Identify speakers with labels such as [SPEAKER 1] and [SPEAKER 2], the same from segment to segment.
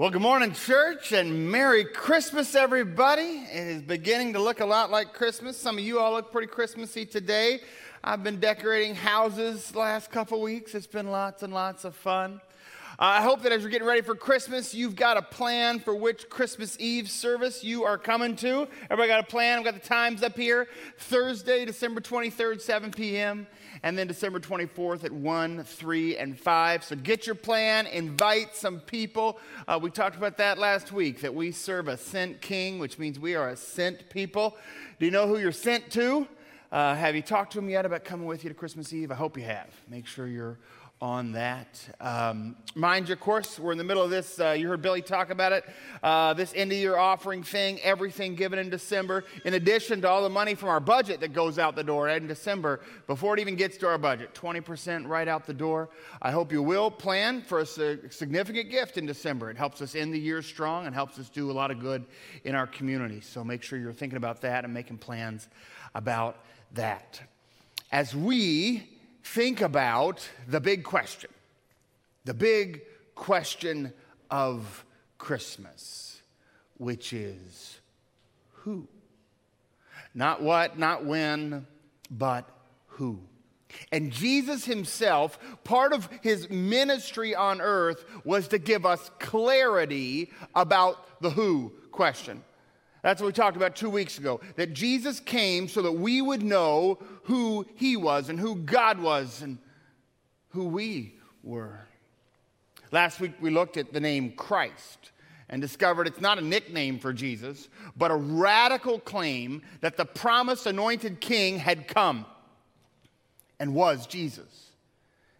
[SPEAKER 1] Well, good morning, church, and Merry Christmas, everybody. It is beginning to look a lot like Christmas. Some of you all look pretty Christmassy today. I've been decorating houses last couple weeks. It's been lots and lots of fun. I hope that as you're getting ready for Christmas, you've got a plan for which Christmas Eve service you are coming to. Everybody got a plan? I've got the times up here. Thursday, December 23rd, 7 p.m., and then December 24th at 1, 3, and 5. So get your plan, invite some people. Uh, we talked about that last week, that we serve a sent king, which means we are a sent people. Do you know who you're sent to? Uh, have you talked to them yet about coming with you to Christmas Eve? I hope you have. Make sure you're on that. Um, mind you, of course, we're in the middle of this. Uh, you heard Billy talk about it. Uh, this end of year offering thing, everything given in December, in addition to all the money from our budget that goes out the door in December before it even gets to our budget 20% right out the door. I hope you will plan for a significant gift in December. It helps us end the year strong and helps us do a lot of good in our community. So make sure you're thinking about that and making plans about that. As we think about the big question, the big question of Christmas, which is who? Not what, not when, but who. And Jesus himself, part of his ministry on earth was to give us clarity about the who question. That's what we talked about two weeks ago. That Jesus came so that we would know who he was and who God was and who we were. Last week we looked at the name Christ and discovered it's not a nickname for Jesus, but a radical claim that the promised anointed king had come and was Jesus.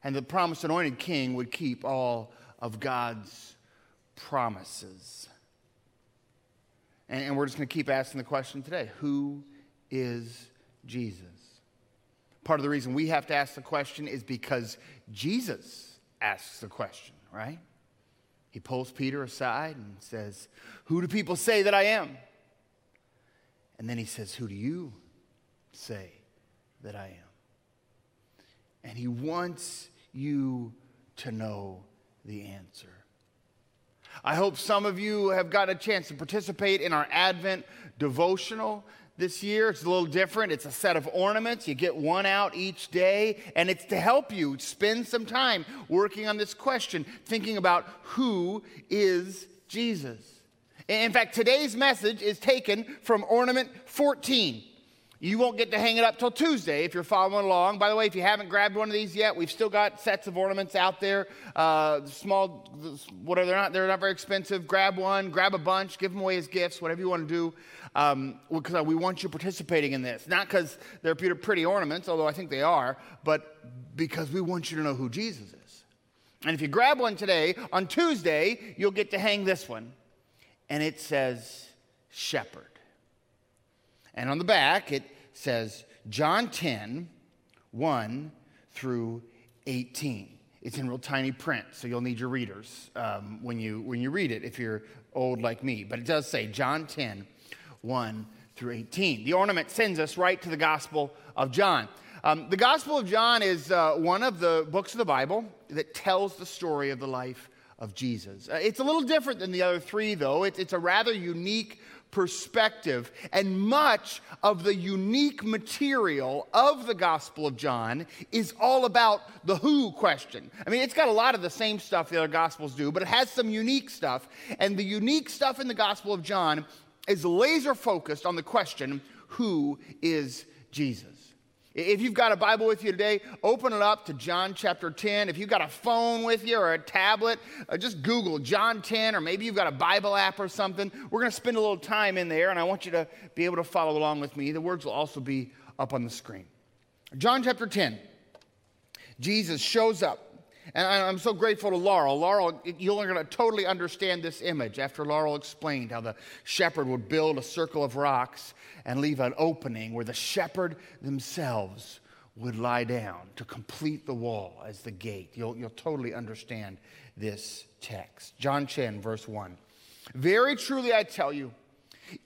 [SPEAKER 1] And the promised anointed king would keep all of God's promises. And, we're just going to keep asking the question today Who is Jesus? Part of the reason we have to ask the question is because Jesus asks the question, right? He pulls Peter aside and says, Who do people say that I am? And then he says, Who do you say that I am? And he wants you to know the answer. I hope some of you have got a chance to participate in our Advent devotional this year. It's a little different. It's a set of ornaments. You get one out each day, and it's to help you spend some time working on this question, thinking about who is Jesus. In fact, today's message is taken from ornament 14. You won't get to hang it up till Tuesday if you're following along. By the way, if you haven't grabbed one of these yet, we've still got sets of ornaments out there. Uh, small, whatever they're not, they're not very expensive. Grab one, grab a bunch, give them away as gifts, whatever you want to do. Um, because we want you participating in this, not because they're pretty ornaments, although I think they are, but because we want you to know who Jesus is. And if you grab one today, on Tuesday, you'll get to hang this one, and it says Shepherd. And on the back, it says John 10, 1 through 18. It's in real tiny print, so you'll need your readers um, when, you, when you read it if you're old like me. But it does say John 10, 1 through 18. The ornament sends us right to the Gospel of John. Um, the Gospel of John is uh, one of the books of the Bible that tells the story of the life of Jesus. Uh, it's a little different than the other three, though. It's, it's a rather unique perspective. And much of the unique material of the Gospel of John is all about the who question. I mean, it's got a lot of the same stuff the other Gospels do, but it has some unique stuff. And the unique stuff in the Gospel of John is laser focused on the question who is Jesus? If you've got a Bible with you today, open it up to John chapter 10. If you've got a phone with you or a tablet, uh, just Google John 10, or maybe you've got a Bible app or something. We're going to spend a little time in there, and I want you to be able to follow along with me. The words will also be up on the screen. John chapter 10, Jesus shows up. And I'm so grateful to Laurel. Laurel, you're going to totally understand this image after Laurel explained how the shepherd would build a circle of rocks and leave an opening where the shepherd themselves would lie down to complete the wall as the gate. You'll, you'll totally understand this text. John 10, verse 1. Very truly I tell you,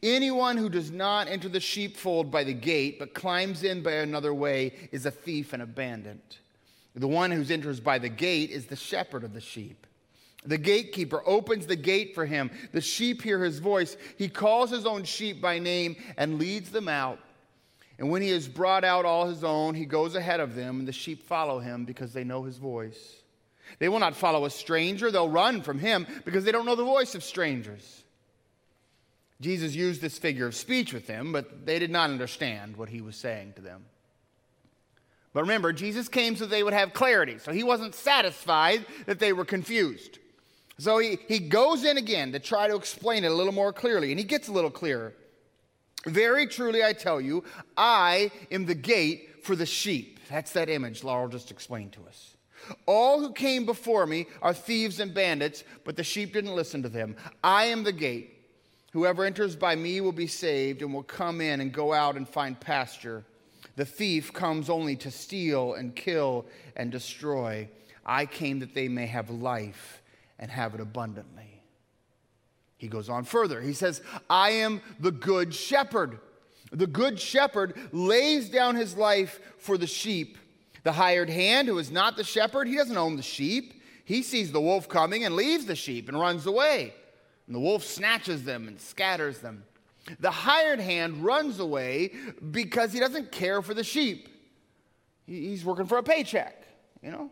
[SPEAKER 1] anyone who does not enter the sheepfold by the gate, but climbs in by another way, is a thief and a bandit. The one who enters by the gate is the shepherd of the sheep. The gatekeeper opens the gate for him. The sheep hear his voice. He calls his own sheep by name and leads them out. And when he has brought out all his own, he goes ahead of them, and the sheep follow him because they know his voice. They will not follow a stranger, they'll run from him because they don't know the voice of strangers. Jesus used this figure of speech with them, but they did not understand what he was saying to them. But remember, Jesus came so they would have clarity, so he wasn't satisfied that they were confused. So he, he goes in again to try to explain it a little more clearly, and he gets a little clearer. Very truly, I tell you, I am the gate for the sheep. That's that image Laurel just explained to us. All who came before me are thieves and bandits, but the sheep didn't listen to them. I am the gate. Whoever enters by me will be saved and will come in and go out and find pasture. The thief comes only to steal and kill and destroy. I came that they may have life and have it abundantly. He goes on further. He says, I am the good shepherd. The good shepherd lays down his life for the sheep. The hired hand, who is not the shepherd, he doesn't own the sheep. He sees the wolf coming and leaves the sheep and runs away. And the wolf snatches them and scatters them. The hired hand runs away because he doesn't care for the sheep. He's working for a paycheck, you know?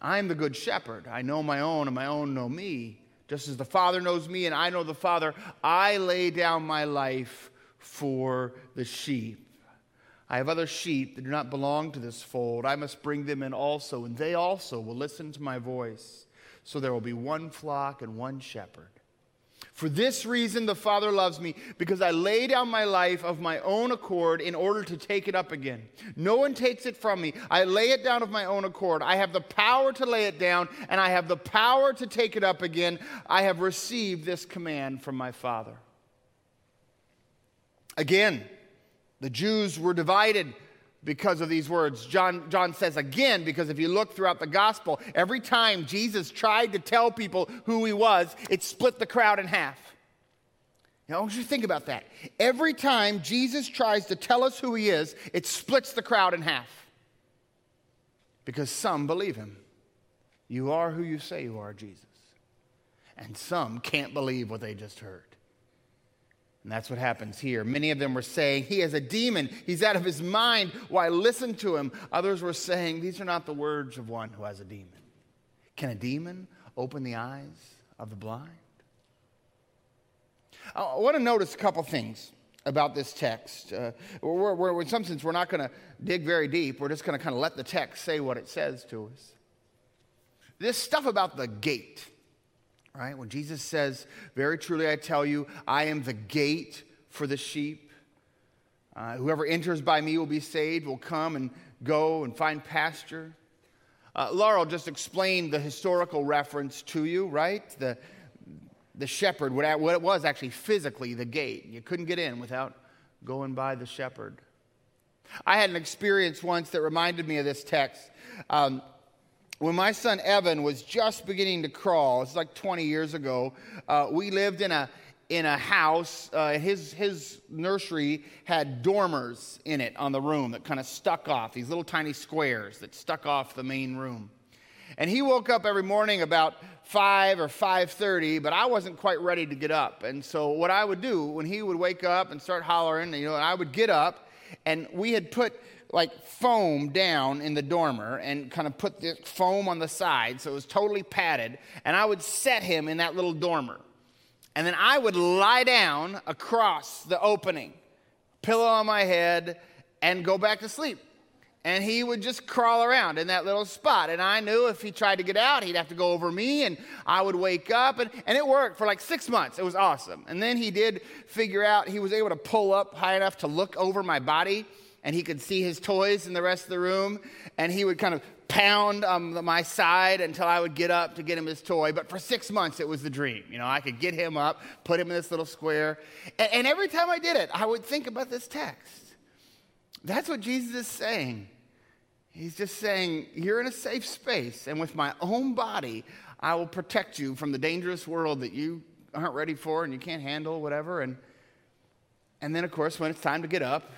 [SPEAKER 1] I'm the good shepherd. I know my own, and my own know me. Just as the Father knows me and I know the Father, I lay down my life for the sheep. I have other sheep that do not belong to this fold. I must bring them in also, and they also will listen to my voice. So there will be one flock and one shepherd. For this reason, the Father loves me, because I lay down my life of my own accord in order to take it up again. No one takes it from me. I lay it down of my own accord. I have the power to lay it down, and I have the power to take it up again. I have received this command from my Father. Again, the Jews were divided because of these words. John, John says again, because if you look throughout the gospel, every time Jesus tried to tell people who he was, it split the crowd in half. Now, I want you to think about that. Every time Jesus tries to tell us who he is, it splits the crowd in half. Because some believe him. You are who you say you are, Jesus. And some can't believe what they just heard. And that's what happens here. Many of them were saying, He has a demon. He's out of his mind. Why listen to him? Others were saying, These are not the words of one who has a demon. Can a demon open the eyes of the blind? I want to notice a couple things about this text. Uh, we're, we're, in some sense, we're not going to dig very deep. We're just going to kind of let the text say what it says to us. This stuff about the gate right? When Jesus says, Very truly I tell you, I am the gate for the sheep. Uh, whoever enters by me will be saved, will come and go and find pasture. Uh, Laurel just explained the historical reference to you, right? The, the shepherd, what, what it was actually physically the gate. You couldn't get in without going by the shepherd. I had an experience once that reminded me of this text. Um, when my son Evan was just beginning to crawl, it's like 20 years ago, uh, we lived in a, in a house. Uh, his, his nursery had dormers in it on the room that kind of stuck off, these little tiny squares that stuck off the main room. And he woke up every morning about 5 or 5.30, but I wasn't quite ready to get up. And so what I would do when he would wake up and start hollering, you know, I would get up, and we had put like foam down in the dormer and kind of put the foam on the side so it was totally padded. And I would set him in that little dormer. And then I would lie down across the opening, pillow on my head, and go back to sleep. And he would just crawl around in that little spot. And I knew if he tried to get out, he'd have to go over me, and I would wake up. And, and it worked for like six months. It was awesome. And then he did figure out he was able to pull up high enough to look over my body and he could see his toys in the rest of the room, and he would kind of pound on my side until I would get up to get him his toy. But for six months, it was the dream. You know, I could get him up, put him in this little square, and, and every time I did it, I would think about this text. That's what Jesus is saying. He's just saying, You're in a safe space, and with my own body, I will protect you from the dangerous world that you aren't ready for and you can't handle, whatever. And, and then, of course, when it's time to get up,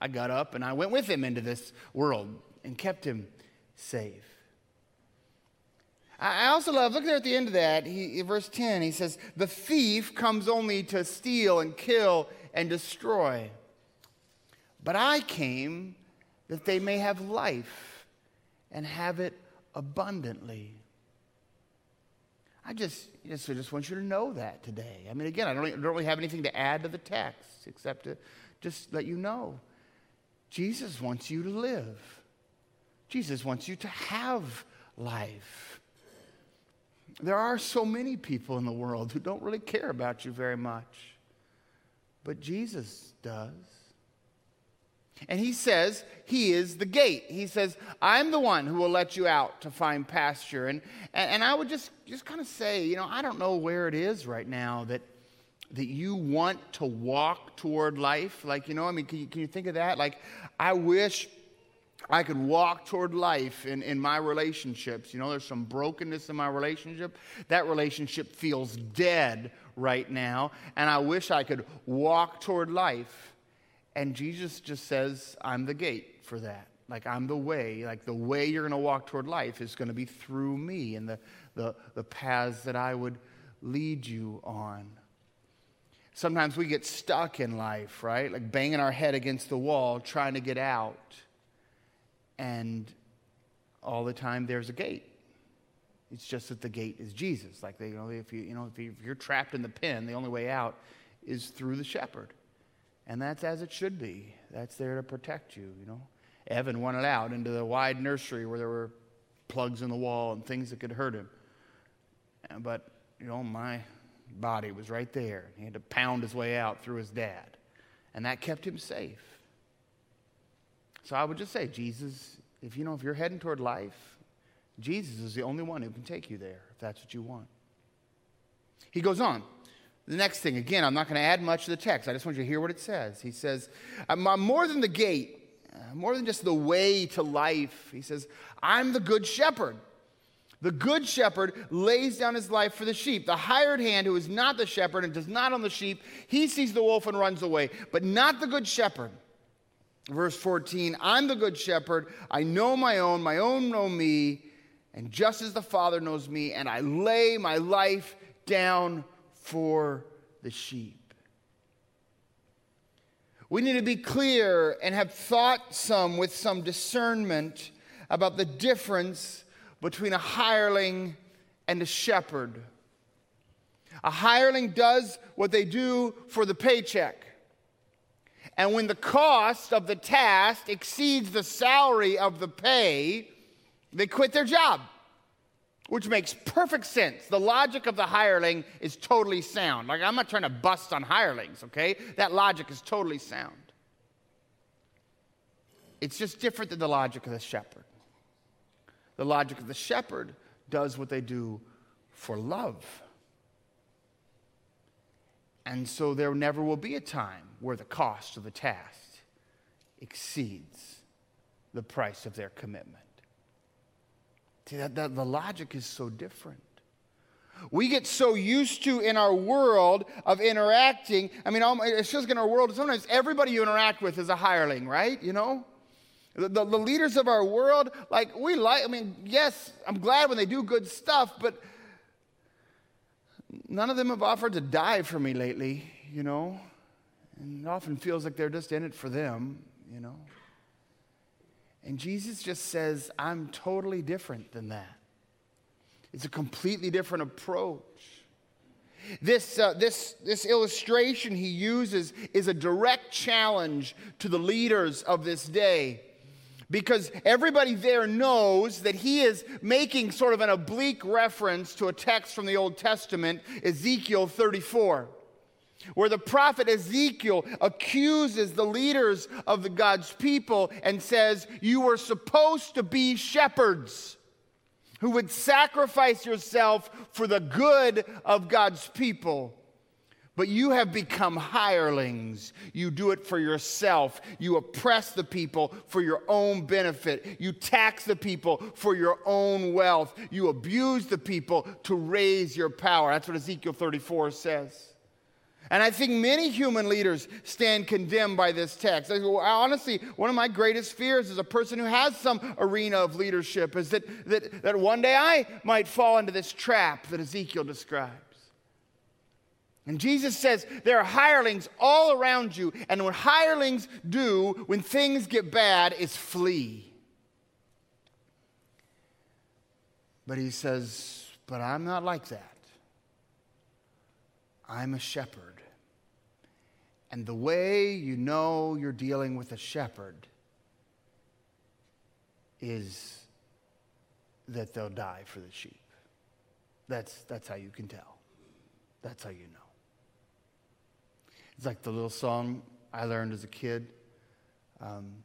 [SPEAKER 1] I got up and I went with him into this world and kept him safe. I also love, look there at the end of that, he, verse 10, he says, The thief comes only to steal and kill and destroy. But I came that they may have life and have it abundantly. I just, just, I just want you to know that today. I mean, again, I don't, don't really have anything to add to the text except to just let you know. Jesus wants you to live. Jesus wants you to have life. There are so many people in the world who don't really care about you very much, but Jesus does. And he says he is the gate. He says, I'm the one who will let you out to find pasture. And, and, I would just, just kind of say, you know, I don't know where it is right now that, that you want to walk toward life. Like, you know, I mean, can you, can you think of that? Like, I wish I could walk toward life in, in my relationships. You know, there's some brokenness in my relationship. That relationship feels dead right now, and I wish I could walk toward life. And Jesus just says, I'm the gate for that. Like, I'm the way. Like, the way you're going to walk toward life is going to be through me and the, the, the paths that I would lead you on. Sometimes we get stuck in life, right? Like banging our head against the wall, trying to get out and all the time there's a gate. It's just that the gate is Jesus. Like they, you know, if you, you know, if you're trapped in the pen, the only way out is through the shepherd, and that's as it should be. That's there to protect you. You know, Evan wanted out into the wide nursery where there were plugs in the wall and things that could hurt him. But you know, my body was right there. He had to pound his way out through his dad, and that kept him safe. So I would just say, Jesus, if you know, if you're heading toward life, Jesus is the only one who can take you there if that's what you want. He goes on. The next thing, again, I'm not going to add much to the text. I just want you to hear what it says. He says, I'm more than the gate, uh, more than just the way to life. He says, I'm the good shepherd. The good shepherd lays down his life for the sheep. The hired hand, who is not the shepherd and does not own the sheep, he sees the wolf and runs away, but not the good shepherd. Verse 14 I'm the good shepherd. I know my own, my own know me, and just as the Father knows me, and I lay my life down for the sheep. We need to be clear and have thought some with some discernment about the difference between a hireling and a shepherd. A hireling does what they do for the paycheck. And when the cost of the task exceeds the salary of the pay, they quit their job, which makes perfect sense. The logic of the hireling is totally sound. Like, I'm not trying to bust on hirelings, okay? That logic is totally sound. It's just different than the logic of the shepherd. The logic of the shepherd does what they do for love. And so there never will be a time where the cost of the task exceeds the price of their commitment. See, that, that, the logic is so different. We get so used to in our world of interacting. I mean, it's just in our world, sometimes everybody you interact with is a hireling, right? You know? The, the, the leaders of our world, like, we like, I mean, yes, I'm glad when they do good stuff, but none of them have offered to die for me lately, you know. And it often feels like they're just in it for them, you know. And Jesus just says, I'm totally different than that. It's a completely different approach. This, uh, this, this illustration he uses is a direct challenge to the leaders of this day because everybody there knows that he is making sort of an oblique reference to a text from the Old Testament, Ezekiel 34, where the prophet Ezekiel accuses the leaders of the God's people and says, You were supposed to be shepherds who would sacrifice yourself for the good of God's people. But you have become hirelings. You do it for yourself. You oppress the people for your own benefit. You tax the people for your own wealth. You abuse the people to raise your power. That's what Ezekiel 34 says. And I think many human leaders stand condemned by this text. Honestly, one of my greatest fears as a person who has some arena of leadership is that, that, that one day I might fall into this trap that Ezekiel describes. And Jesus says there are hirelings all around you, and what hirelings do when things get bad is flee. But he says, But I'm not like that. I'm a shepherd. And the way you know you're dealing with a shepherd is that they'll die for the sheep. That's, that's how you can tell. That's how you know. It's like the little song I learned as a kid. Um,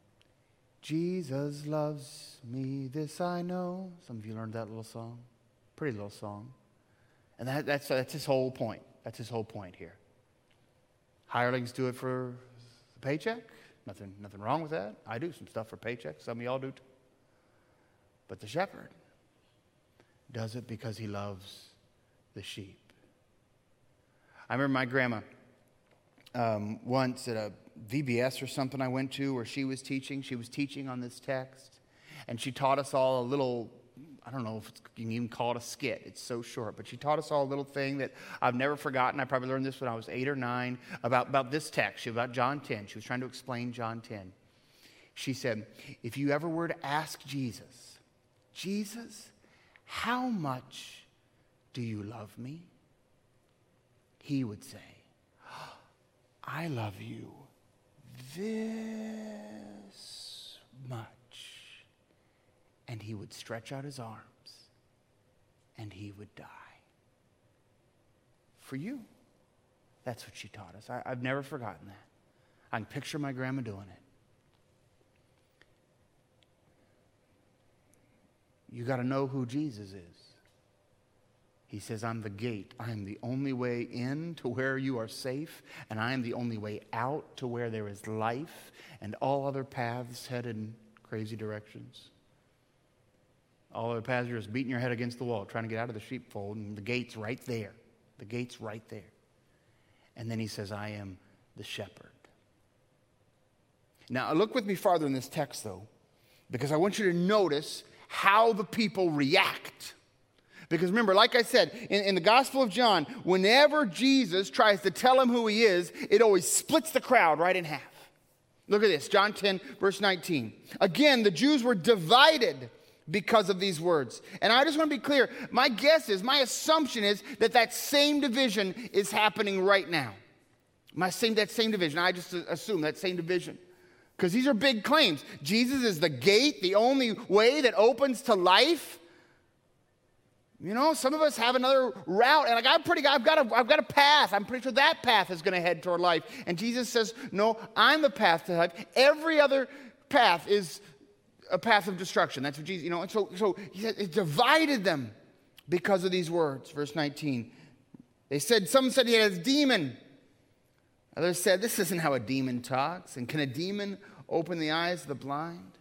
[SPEAKER 1] Jesus loves me, this I know. Some of you learned that little song. Pretty little song. And that, that's, that's his whole point. That's his whole point here. Hirelings do it for the paycheck. Nothing, nothing wrong with that. I do some stuff for paycheck. Some of y'all do too. But the shepherd does it because he loves the sheep. I remember my grandma um, once at a VBS or something I went to where she was teaching. She was teaching on this text, and she taught us all a little I don't know if you can even call it a skit. It's so short. But she taught us all a little thing that I've never forgotten. I probably learned this when I was eight or nine about, about this text, about John 10. She was trying to explain John 10. She said, If you ever were to ask Jesus, Jesus, how much do you love me? He would say, I love you this much and he would stretch out his arms and he would die. For you. That's what she taught us. I, have never forgotten that. I can picture my grandma doing it. You got to know who Jesus is. He says, I'm the gate. I am the only way in to where you are safe, and I am the only way out to where there is life, and all other paths head in crazy directions. All the just beating your head against the wall, trying to get out of the sheepfold, and the gate's right there. The gate's right there. And then he says, I am the shepherd. Now, look with me farther in this text, though, because I want you to notice how the people react. Because remember, like I said, in, in, the Gospel of John, whenever Jesus tries to tell him who he is, it always splits the crowd right in half. Look at this John 10, verse 19. Again, the Jews were divided because of these words. And I just want to be clear my guess is, my assumption is that that same division is happening right now. My same, that same division. I just assume that same division. Because these are big claims. Jesus is the gate, the only way that opens to life. You know, some of us have another route, and like I'm pretty, I've got a, I've got a path. I'm pretty sure that path is going to head toward life. And Jesus says, "No, I'm the path to life. Every other path is a path of destruction. That's what Jesus, you know, and so, so he said it divided them because of these words. Verse 19. They said, some said he had a demon. Others said, this isn't how a demon talks. And can a demon open the eyes of the blind?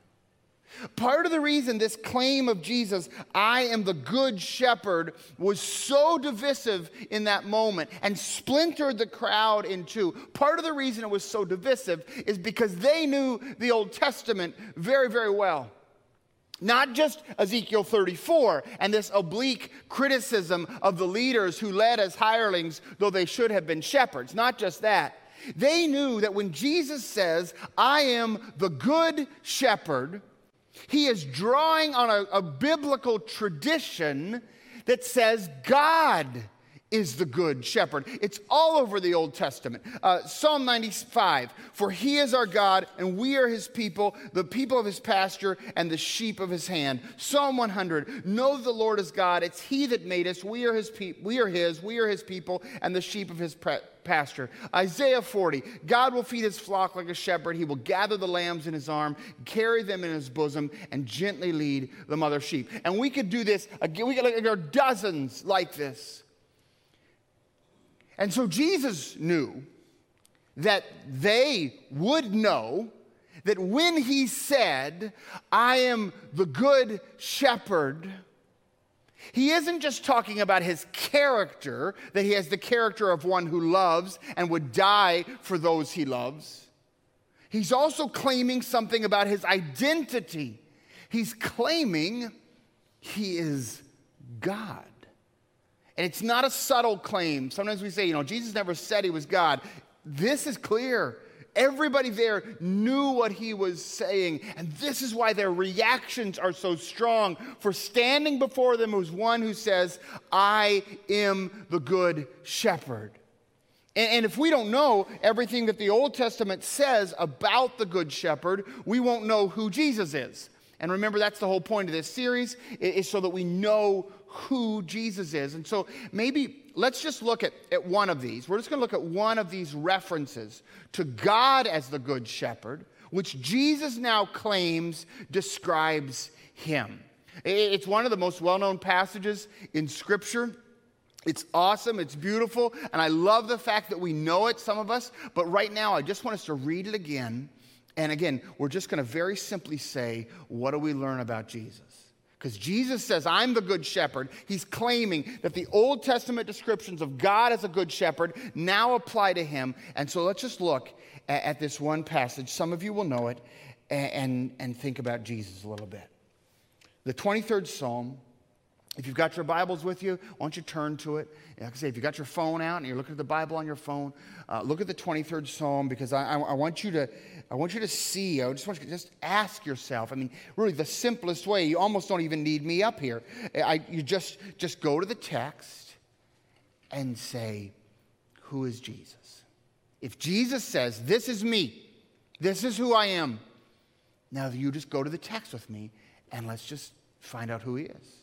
[SPEAKER 1] Part of the reason this claim of Jesus, I am the good shepherd, was so divisive in that moment and splintered the crowd in two, part of the reason it was so divisive is because they knew the Old Testament very, very well. Not just Ezekiel 34 and this oblique criticism of the leaders who led as hirelings, though they should have been shepherds. Not just that. They knew that when Jesus says, I am the good shepherd, he is drawing on a, a biblical tradition that says God is the good shepherd. It's all over the Old Testament. Uh, Psalm 95 For he is our God, and we are his people, the people of his pasture, and the sheep of his hand. Psalm 100 Know the Lord is God. It's he that made us. We are his, pe- we are his, we are his people, and the sheep of his pre- pasture. Isaiah 40 God will feed his flock like a shepherd. He will gather the lambs in his arm, carry them in his bosom, and gently lead the mother sheep. And we could do this again. We could, there are dozens like this. And so Jesus knew that they would know that when he said, I am the good shepherd, He isn't just talking about his character, that he has the character of one who loves and would die for those he loves. He's also claiming something about his identity. He's claiming he is God. And it's not a subtle claim. Sometimes we say, you know, Jesus never said he was God. This is clear. Everybody there knew what he was saying, and this is why their reactions are so strong. For standing before them was one who says, I am the good shepherd. And, if we don't know everything that the Old Testament says about the good shepherd, we won't know who Jesus is. And remember, that's the whole point of this series, is so that we know who Jesus is. And so maybe let's just look at, at one of these. We're just going to look at one of these references to God as the Good Shepherd, which Jesus now claims describes him. It's one of the most well known passages in Scripture. It's awesome, it's beautiful, and I love the fact that we know it, some of us. But right now, I just want us to read it again. And again, we're just going to very simply say, what do we learn about Jesus? Because Jesus says, I'm the good shepherd. He's claiming that the Old Testament descriptions of God as a good shepherd now apply to him. And so let's just look at, at this one passage. Some of you will know it and, and, and think about Jesus a little bit. The 23rd Psalm. If you've got your Bibles with you, why don't you turn to it? Like I say, if you've got your phone out and you're looking at the Bible on your phone, uh, look at the 23rd Psalm because I, I, I, want you to, I want you to see. I just want you to just ask yourself. I mean, really, the simplest way. You almost don't even need me up here. I, you just, just go to the text and say, "Who is Jesus?" If Jesus says, "This is me," this is who I am. Now you just go to the text with me, and let's just find out who He is.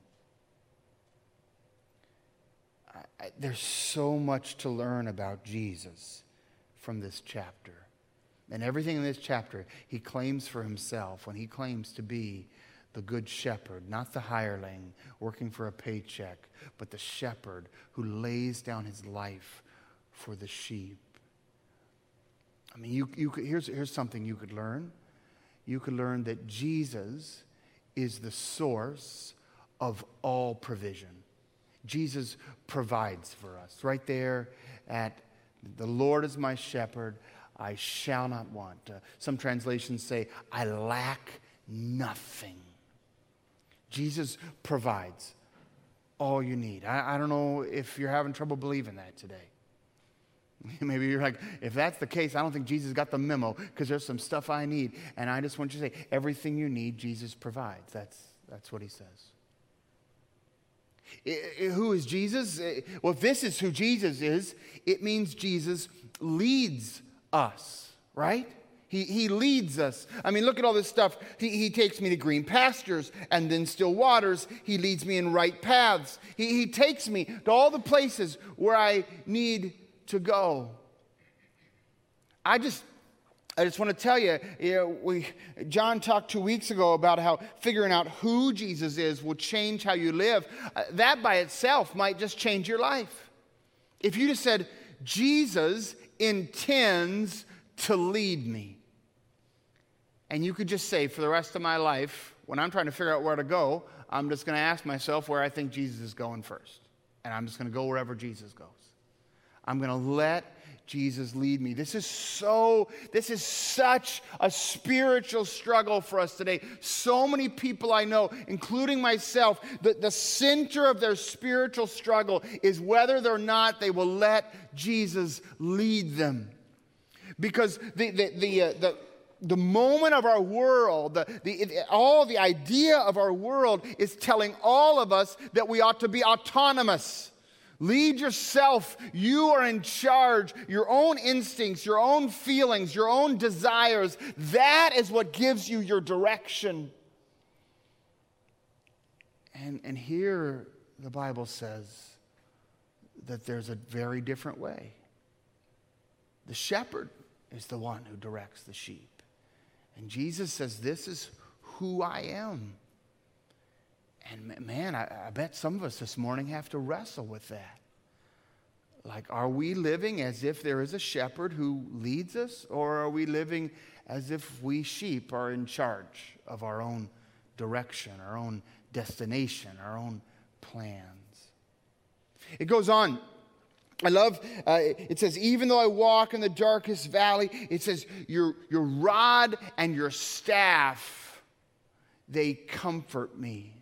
[SPEAKER 1] I, there's so much to learn about Jesus from this chapter. And everything in this chapter, he claims for himself when he claims to be the good shepherd, not the hireling working for a paycheck, but the shepherd who lays down his life for the sheep. I mean, you, you could, here's, here's something you could learn. You could learn that Jesus is the source of all provision. Jesus provides for us. Right there at the Lord is my shepherd, I shall not want. Uh, some translations say, I lack nothing. Jesus provides all you need. I, I don't know if you're having trouble believing that today. Maybe you're like, if that's the case, I don't think Jesus got the memo because there's some stuff I need. And I just want you to say, everything you need, Jesus provides. That's, that's what he says. Who is Jesus? Well, if this is who Jesus is, it means Jesus leads us, right? He, he leads us. I mean, look at all this stuff. He, he takes me to green pastures and then still waters. He leads me in right paths. He, he takes me to all the places where I need to go. I just I just want to tell you, you know, we, John talked two weeks ago about how figuring out who Jesus is will change how you live. Uh, that by itself might just change your life. If you just said, Jesus intends to lead me, and you could just say, for the rest of my life, when I'm trying to figure out where to go, I'm just going to ask myself where I think Jesus is going first. And I'm just going to go wherever Jesus goes. I'm going to let Jesus lead me. This is so, this is such a spiritual struggle for us today. So many people I know, including myself, the, the center of their spiritual struggle is whether or not they will let Jesus lead them. Because the, the, the, uh, the the moment of our world, the, the, all the idea of our world is telling all of us that we ought to be autonomous. Lead yourself. You are in charge. Your own instincts, your own feelings, your own desires. That is what gives you your direction. And, and here the Bible says that there's a very different way. The shepherd is the one who directs the sheep. And Jesus says, This is who I am. And man, I, I, bet some of us this morning have to wrestle with that. Like, are we living as if there is a shepherd who leads us, or are we living as if we sheep are in charge of our own direction, our own destination, our own plans? It goes on. I love, uh, it says, even though I walk in the darkest valley, it says, your, your rod and your staff, they comfort me.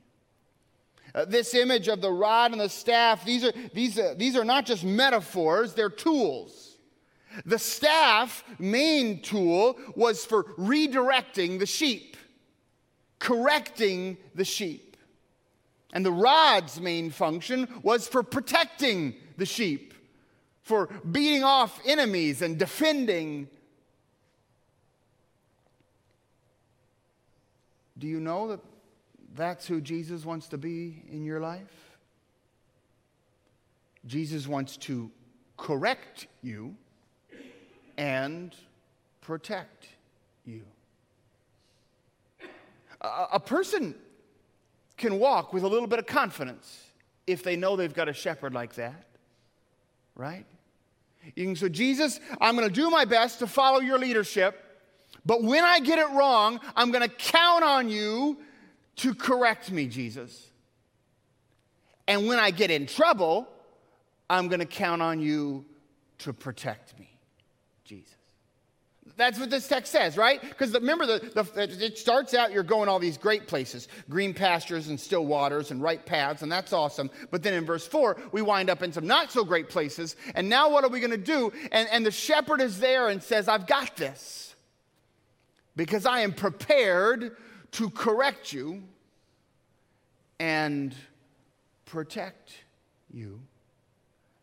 [SPEAKER 1] Uh, this image of the rod and the staff, these are, these, uh, these are not just metaphors, they're tools. The staff, main tool, was for redirecting the sheep, correcting the sheep. And the rod's main function was for protecting the sheep, for beating off enemies and defending. Do you know that that's who Jesus wants to be in your life? Jesus wants to correct you and protect you. A, a, person can walk with a little bit of confidence if they know they've got a shepherd like that, right? You can say, Jesus, I'm going to do my best to follow your leadership, but when I get it wrong, I'm going to count on you to correct me, Jesus. And when I get in trouble, I'm going to count on you to protect me, Jesus. That's what this text says, right? Because remember, the, the, it starts out you're going all these great places green pastures and still waters and right paths, and that's awesome. But then in verse 4, we wind up in some not so great places. And now what are we going to do? And, and the shepherd is there and says, I've got this because I am prepared to correct you and protect you.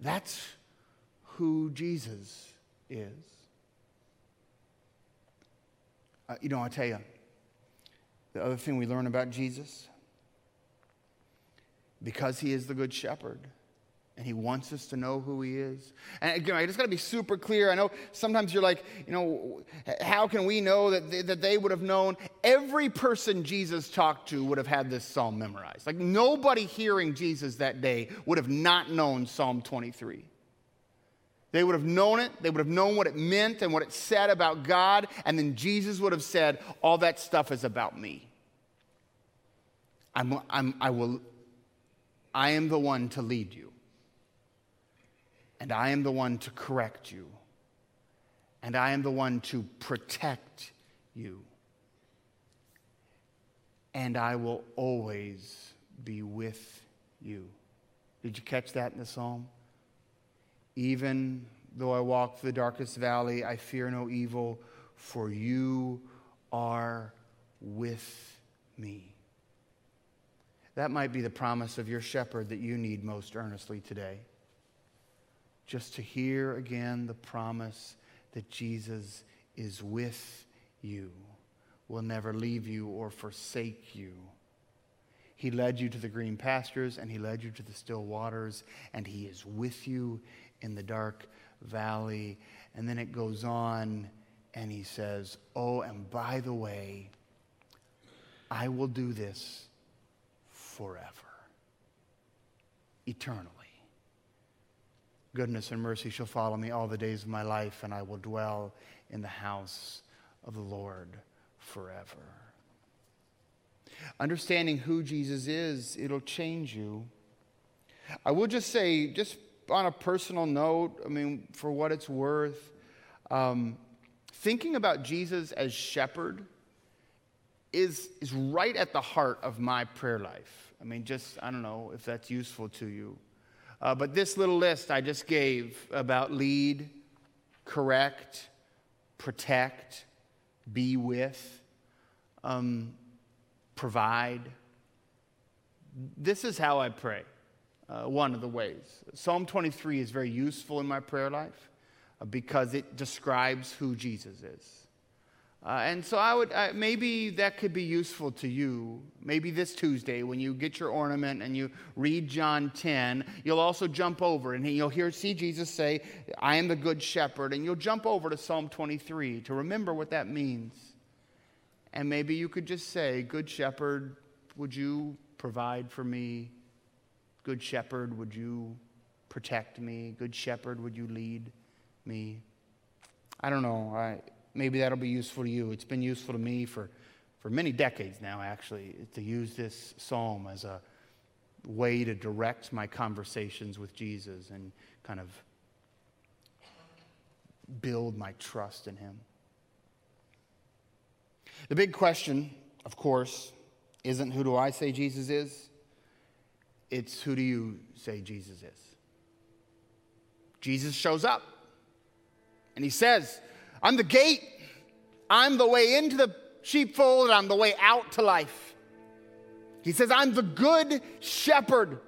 [SPEAKER 1] That's who Jesus is. Uh, you know, I tell you, the other thing we learn about Jesus, because he is the good shepherd, and he wants us to know who he is. And again, I just got to be super clear. I know sometimes you're like, you know, how can we know that they, that they would have known? Every person Jesus talked to would have had this psalm memorized. Like nobody hearing Jesus that day would have not known Psalm 23. They would have known it, they would have known what it meant and what it said about God, and then Jesus would have said, All that stuff is about me. I'm, I'm, I, will, I am the one to lead you and I am the one to correct you, and I am the one to protect you, and I will always be with you. Did you catch that in the psalm? Even though I walk through the darkest valley, I fear no evil, for you are with me. That might be the promise of your shepherd that you need most earnestly today just to hear again the promise that Jesus is with you, will never leave you or forsake you. He led you to the green pastures and he led you to the still waters, and he is with you in the dark valley. And then it goes on and he says, Oh, and by the way, I will do this forever, eternally. Goodness and mercy shall follow me all the days of my life, and I will dwell in the house of the Lord forever. Understanding who Jesus is, it'll change you. I will just say, just on a personal note, I mean, for what it's worth, um, thinking about Jesus as shepherd is, is right at the heart of my prayer life. I mean, just, I don't know if that's useful to you. Uh, but this little list I just gave about lead, correct, protect, be with, um, provide. This is how I pray, uh, one of the ways. Psalm 23 is very useful in my prayer life uh, because it describes who Jesus is. Uh, and so I would uh, maybe that could be useful to you. Maybe this Tuesday when you get your ornament and you read John 10, you'll also jump over and you'll hear see Jesus say, "I am the good shepherd," and you'll jump over to Psalm 23 to remember what that means. And maybe you could just say, "Good shepherd, would you provide for me? Good shepherd, would you protect me? Good shepherd, would you lead me?" I don't know. I maybe that'll be useful to you. It's been useful to me for, for many decades now, actually, to use this psalm as a way to direct my conversations with Jesus and kind of build my trust in Him. The big question, of course, isn't who do I say Jesus is? It's who do you say Jesus is? Jesus shows up and he says, I'm the gate. I'm the way into the sheepfold, and I'm the way out to life. He says, I'm the good shepherd.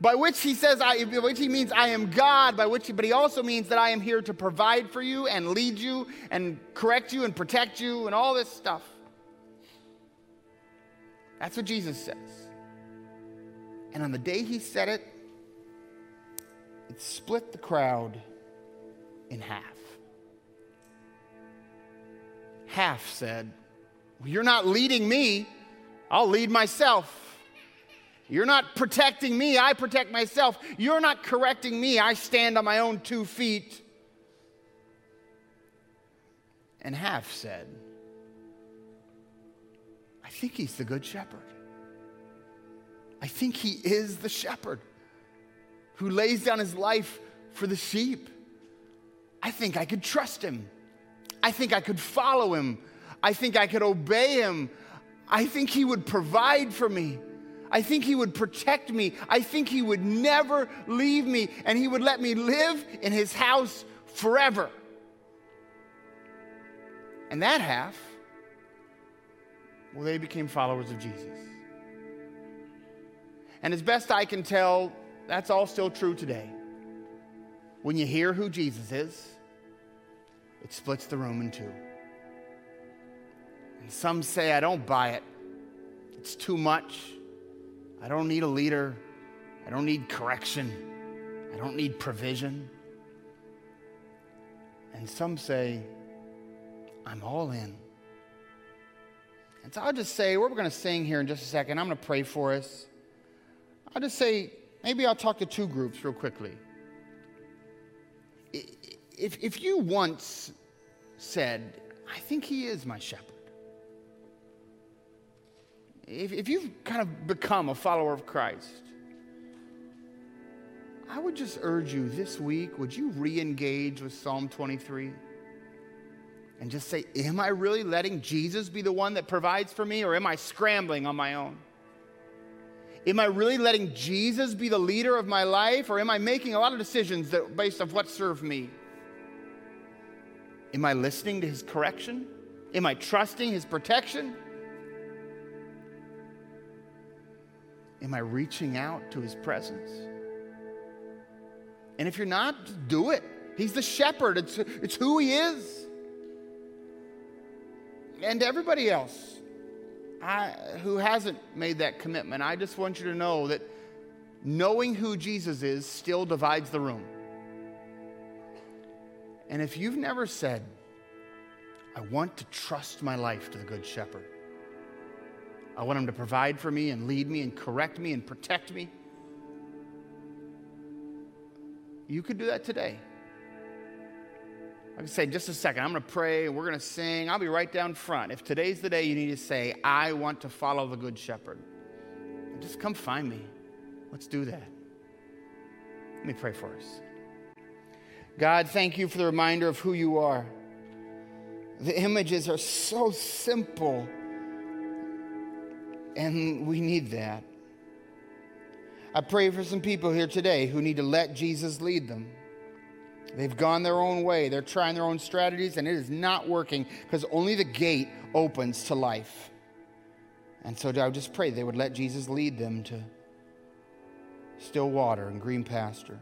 [SPEAKER 1] By which he says, I, which he means I am God, by which, he, but he also means that I am here to provide for you and lead you and correct you and protect you and all this stuff. That's what Jesus says. And on the day he said it, it split the crowd in half half said, You're not leading me, I'll lead myself. You're not protecting me, I protect myself. You're not correcting me, I stand on my own two feet. And half said, I think he's the good shepherd. I think he is the shepherd who lays down his life for the sheep. I think I could trust him. I think I could follow him. I think I could obey him. I think he would provide for me. I think he would protect me. I think he would never leave me and he would let me live in his house forever. And that half, well, they became followers of Jesus. And as best I can tell, that's all still true today. When you hear who Jesus is, it splits the room in two. And some say, I don't buy it. It's too much. I don't need a leader. I don't need correction. I don't need provision. And some say, I'm all in. And so I'll just say, we're going to sing here in just a second. I'm going to pray for us. I'll just say, maybe I'll talk to two groups real quickly if, if you once said, I think he is my shepherd, if, if you've kind of become a follower of Christ, I would just urge you this week, would you re engage with Psalm 23? And just say, Am I really letting Jesus be the one that provides for me, or am I scrambling on my own? Am I really letting Jesus be the leader of my life, or am I making a lot of decisions that, based on what serve me? Am I listening to his correction? Am I trusting his protection? Am I reaching out to his presence? And if you're not, do it. He's the shepherd, it's, it's who he is. And everybody else I, who hasn't made that commitment, I just want you to know that knowing who Jesus is still divides the room. And if you've never said, I want to trust my life to the Good Shepherd, I want him to provide for me and lead me and correct me and protect me, you could do that today. I can say, just a second, I'm going to pray, we're going to sing. I'll be right down front. If today's the day you need to say, I want to follow the Good Shepherd, just come find me. Let's do that. Let me pray for us. God, thank you for the reminder of who you are. The images are so simple, and we need that. I pray for some people here today who need to let Jesus lead them. They've gone their own way, they're trying their own strategies, and it is not working because only the gate opens to life. And so I just pray they would let Jesus lead them to still water and green pasture.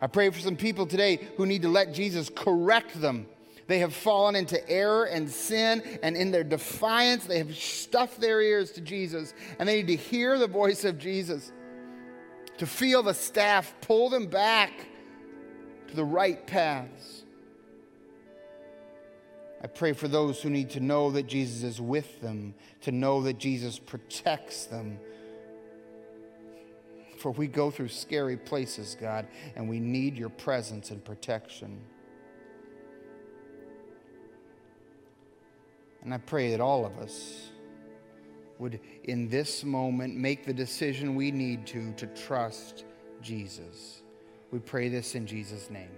[SPEAKER 1] I pray for some people today who need to let Jesus correct them. They have fallen into error and sin, and in their defiance, they have stuffed their ears to Jesus, and they need to hear the voice of Jesus, to feel the staff pull them back to the right paths. I pray for those who need to know that Jesus is with them, to know that Jesus protects them, for we go through scary places, God, and we need your presence and protection. And I pray that all of us would, in this moment, make the decision we need to to trust Jesus. We pray this in Jesus' name.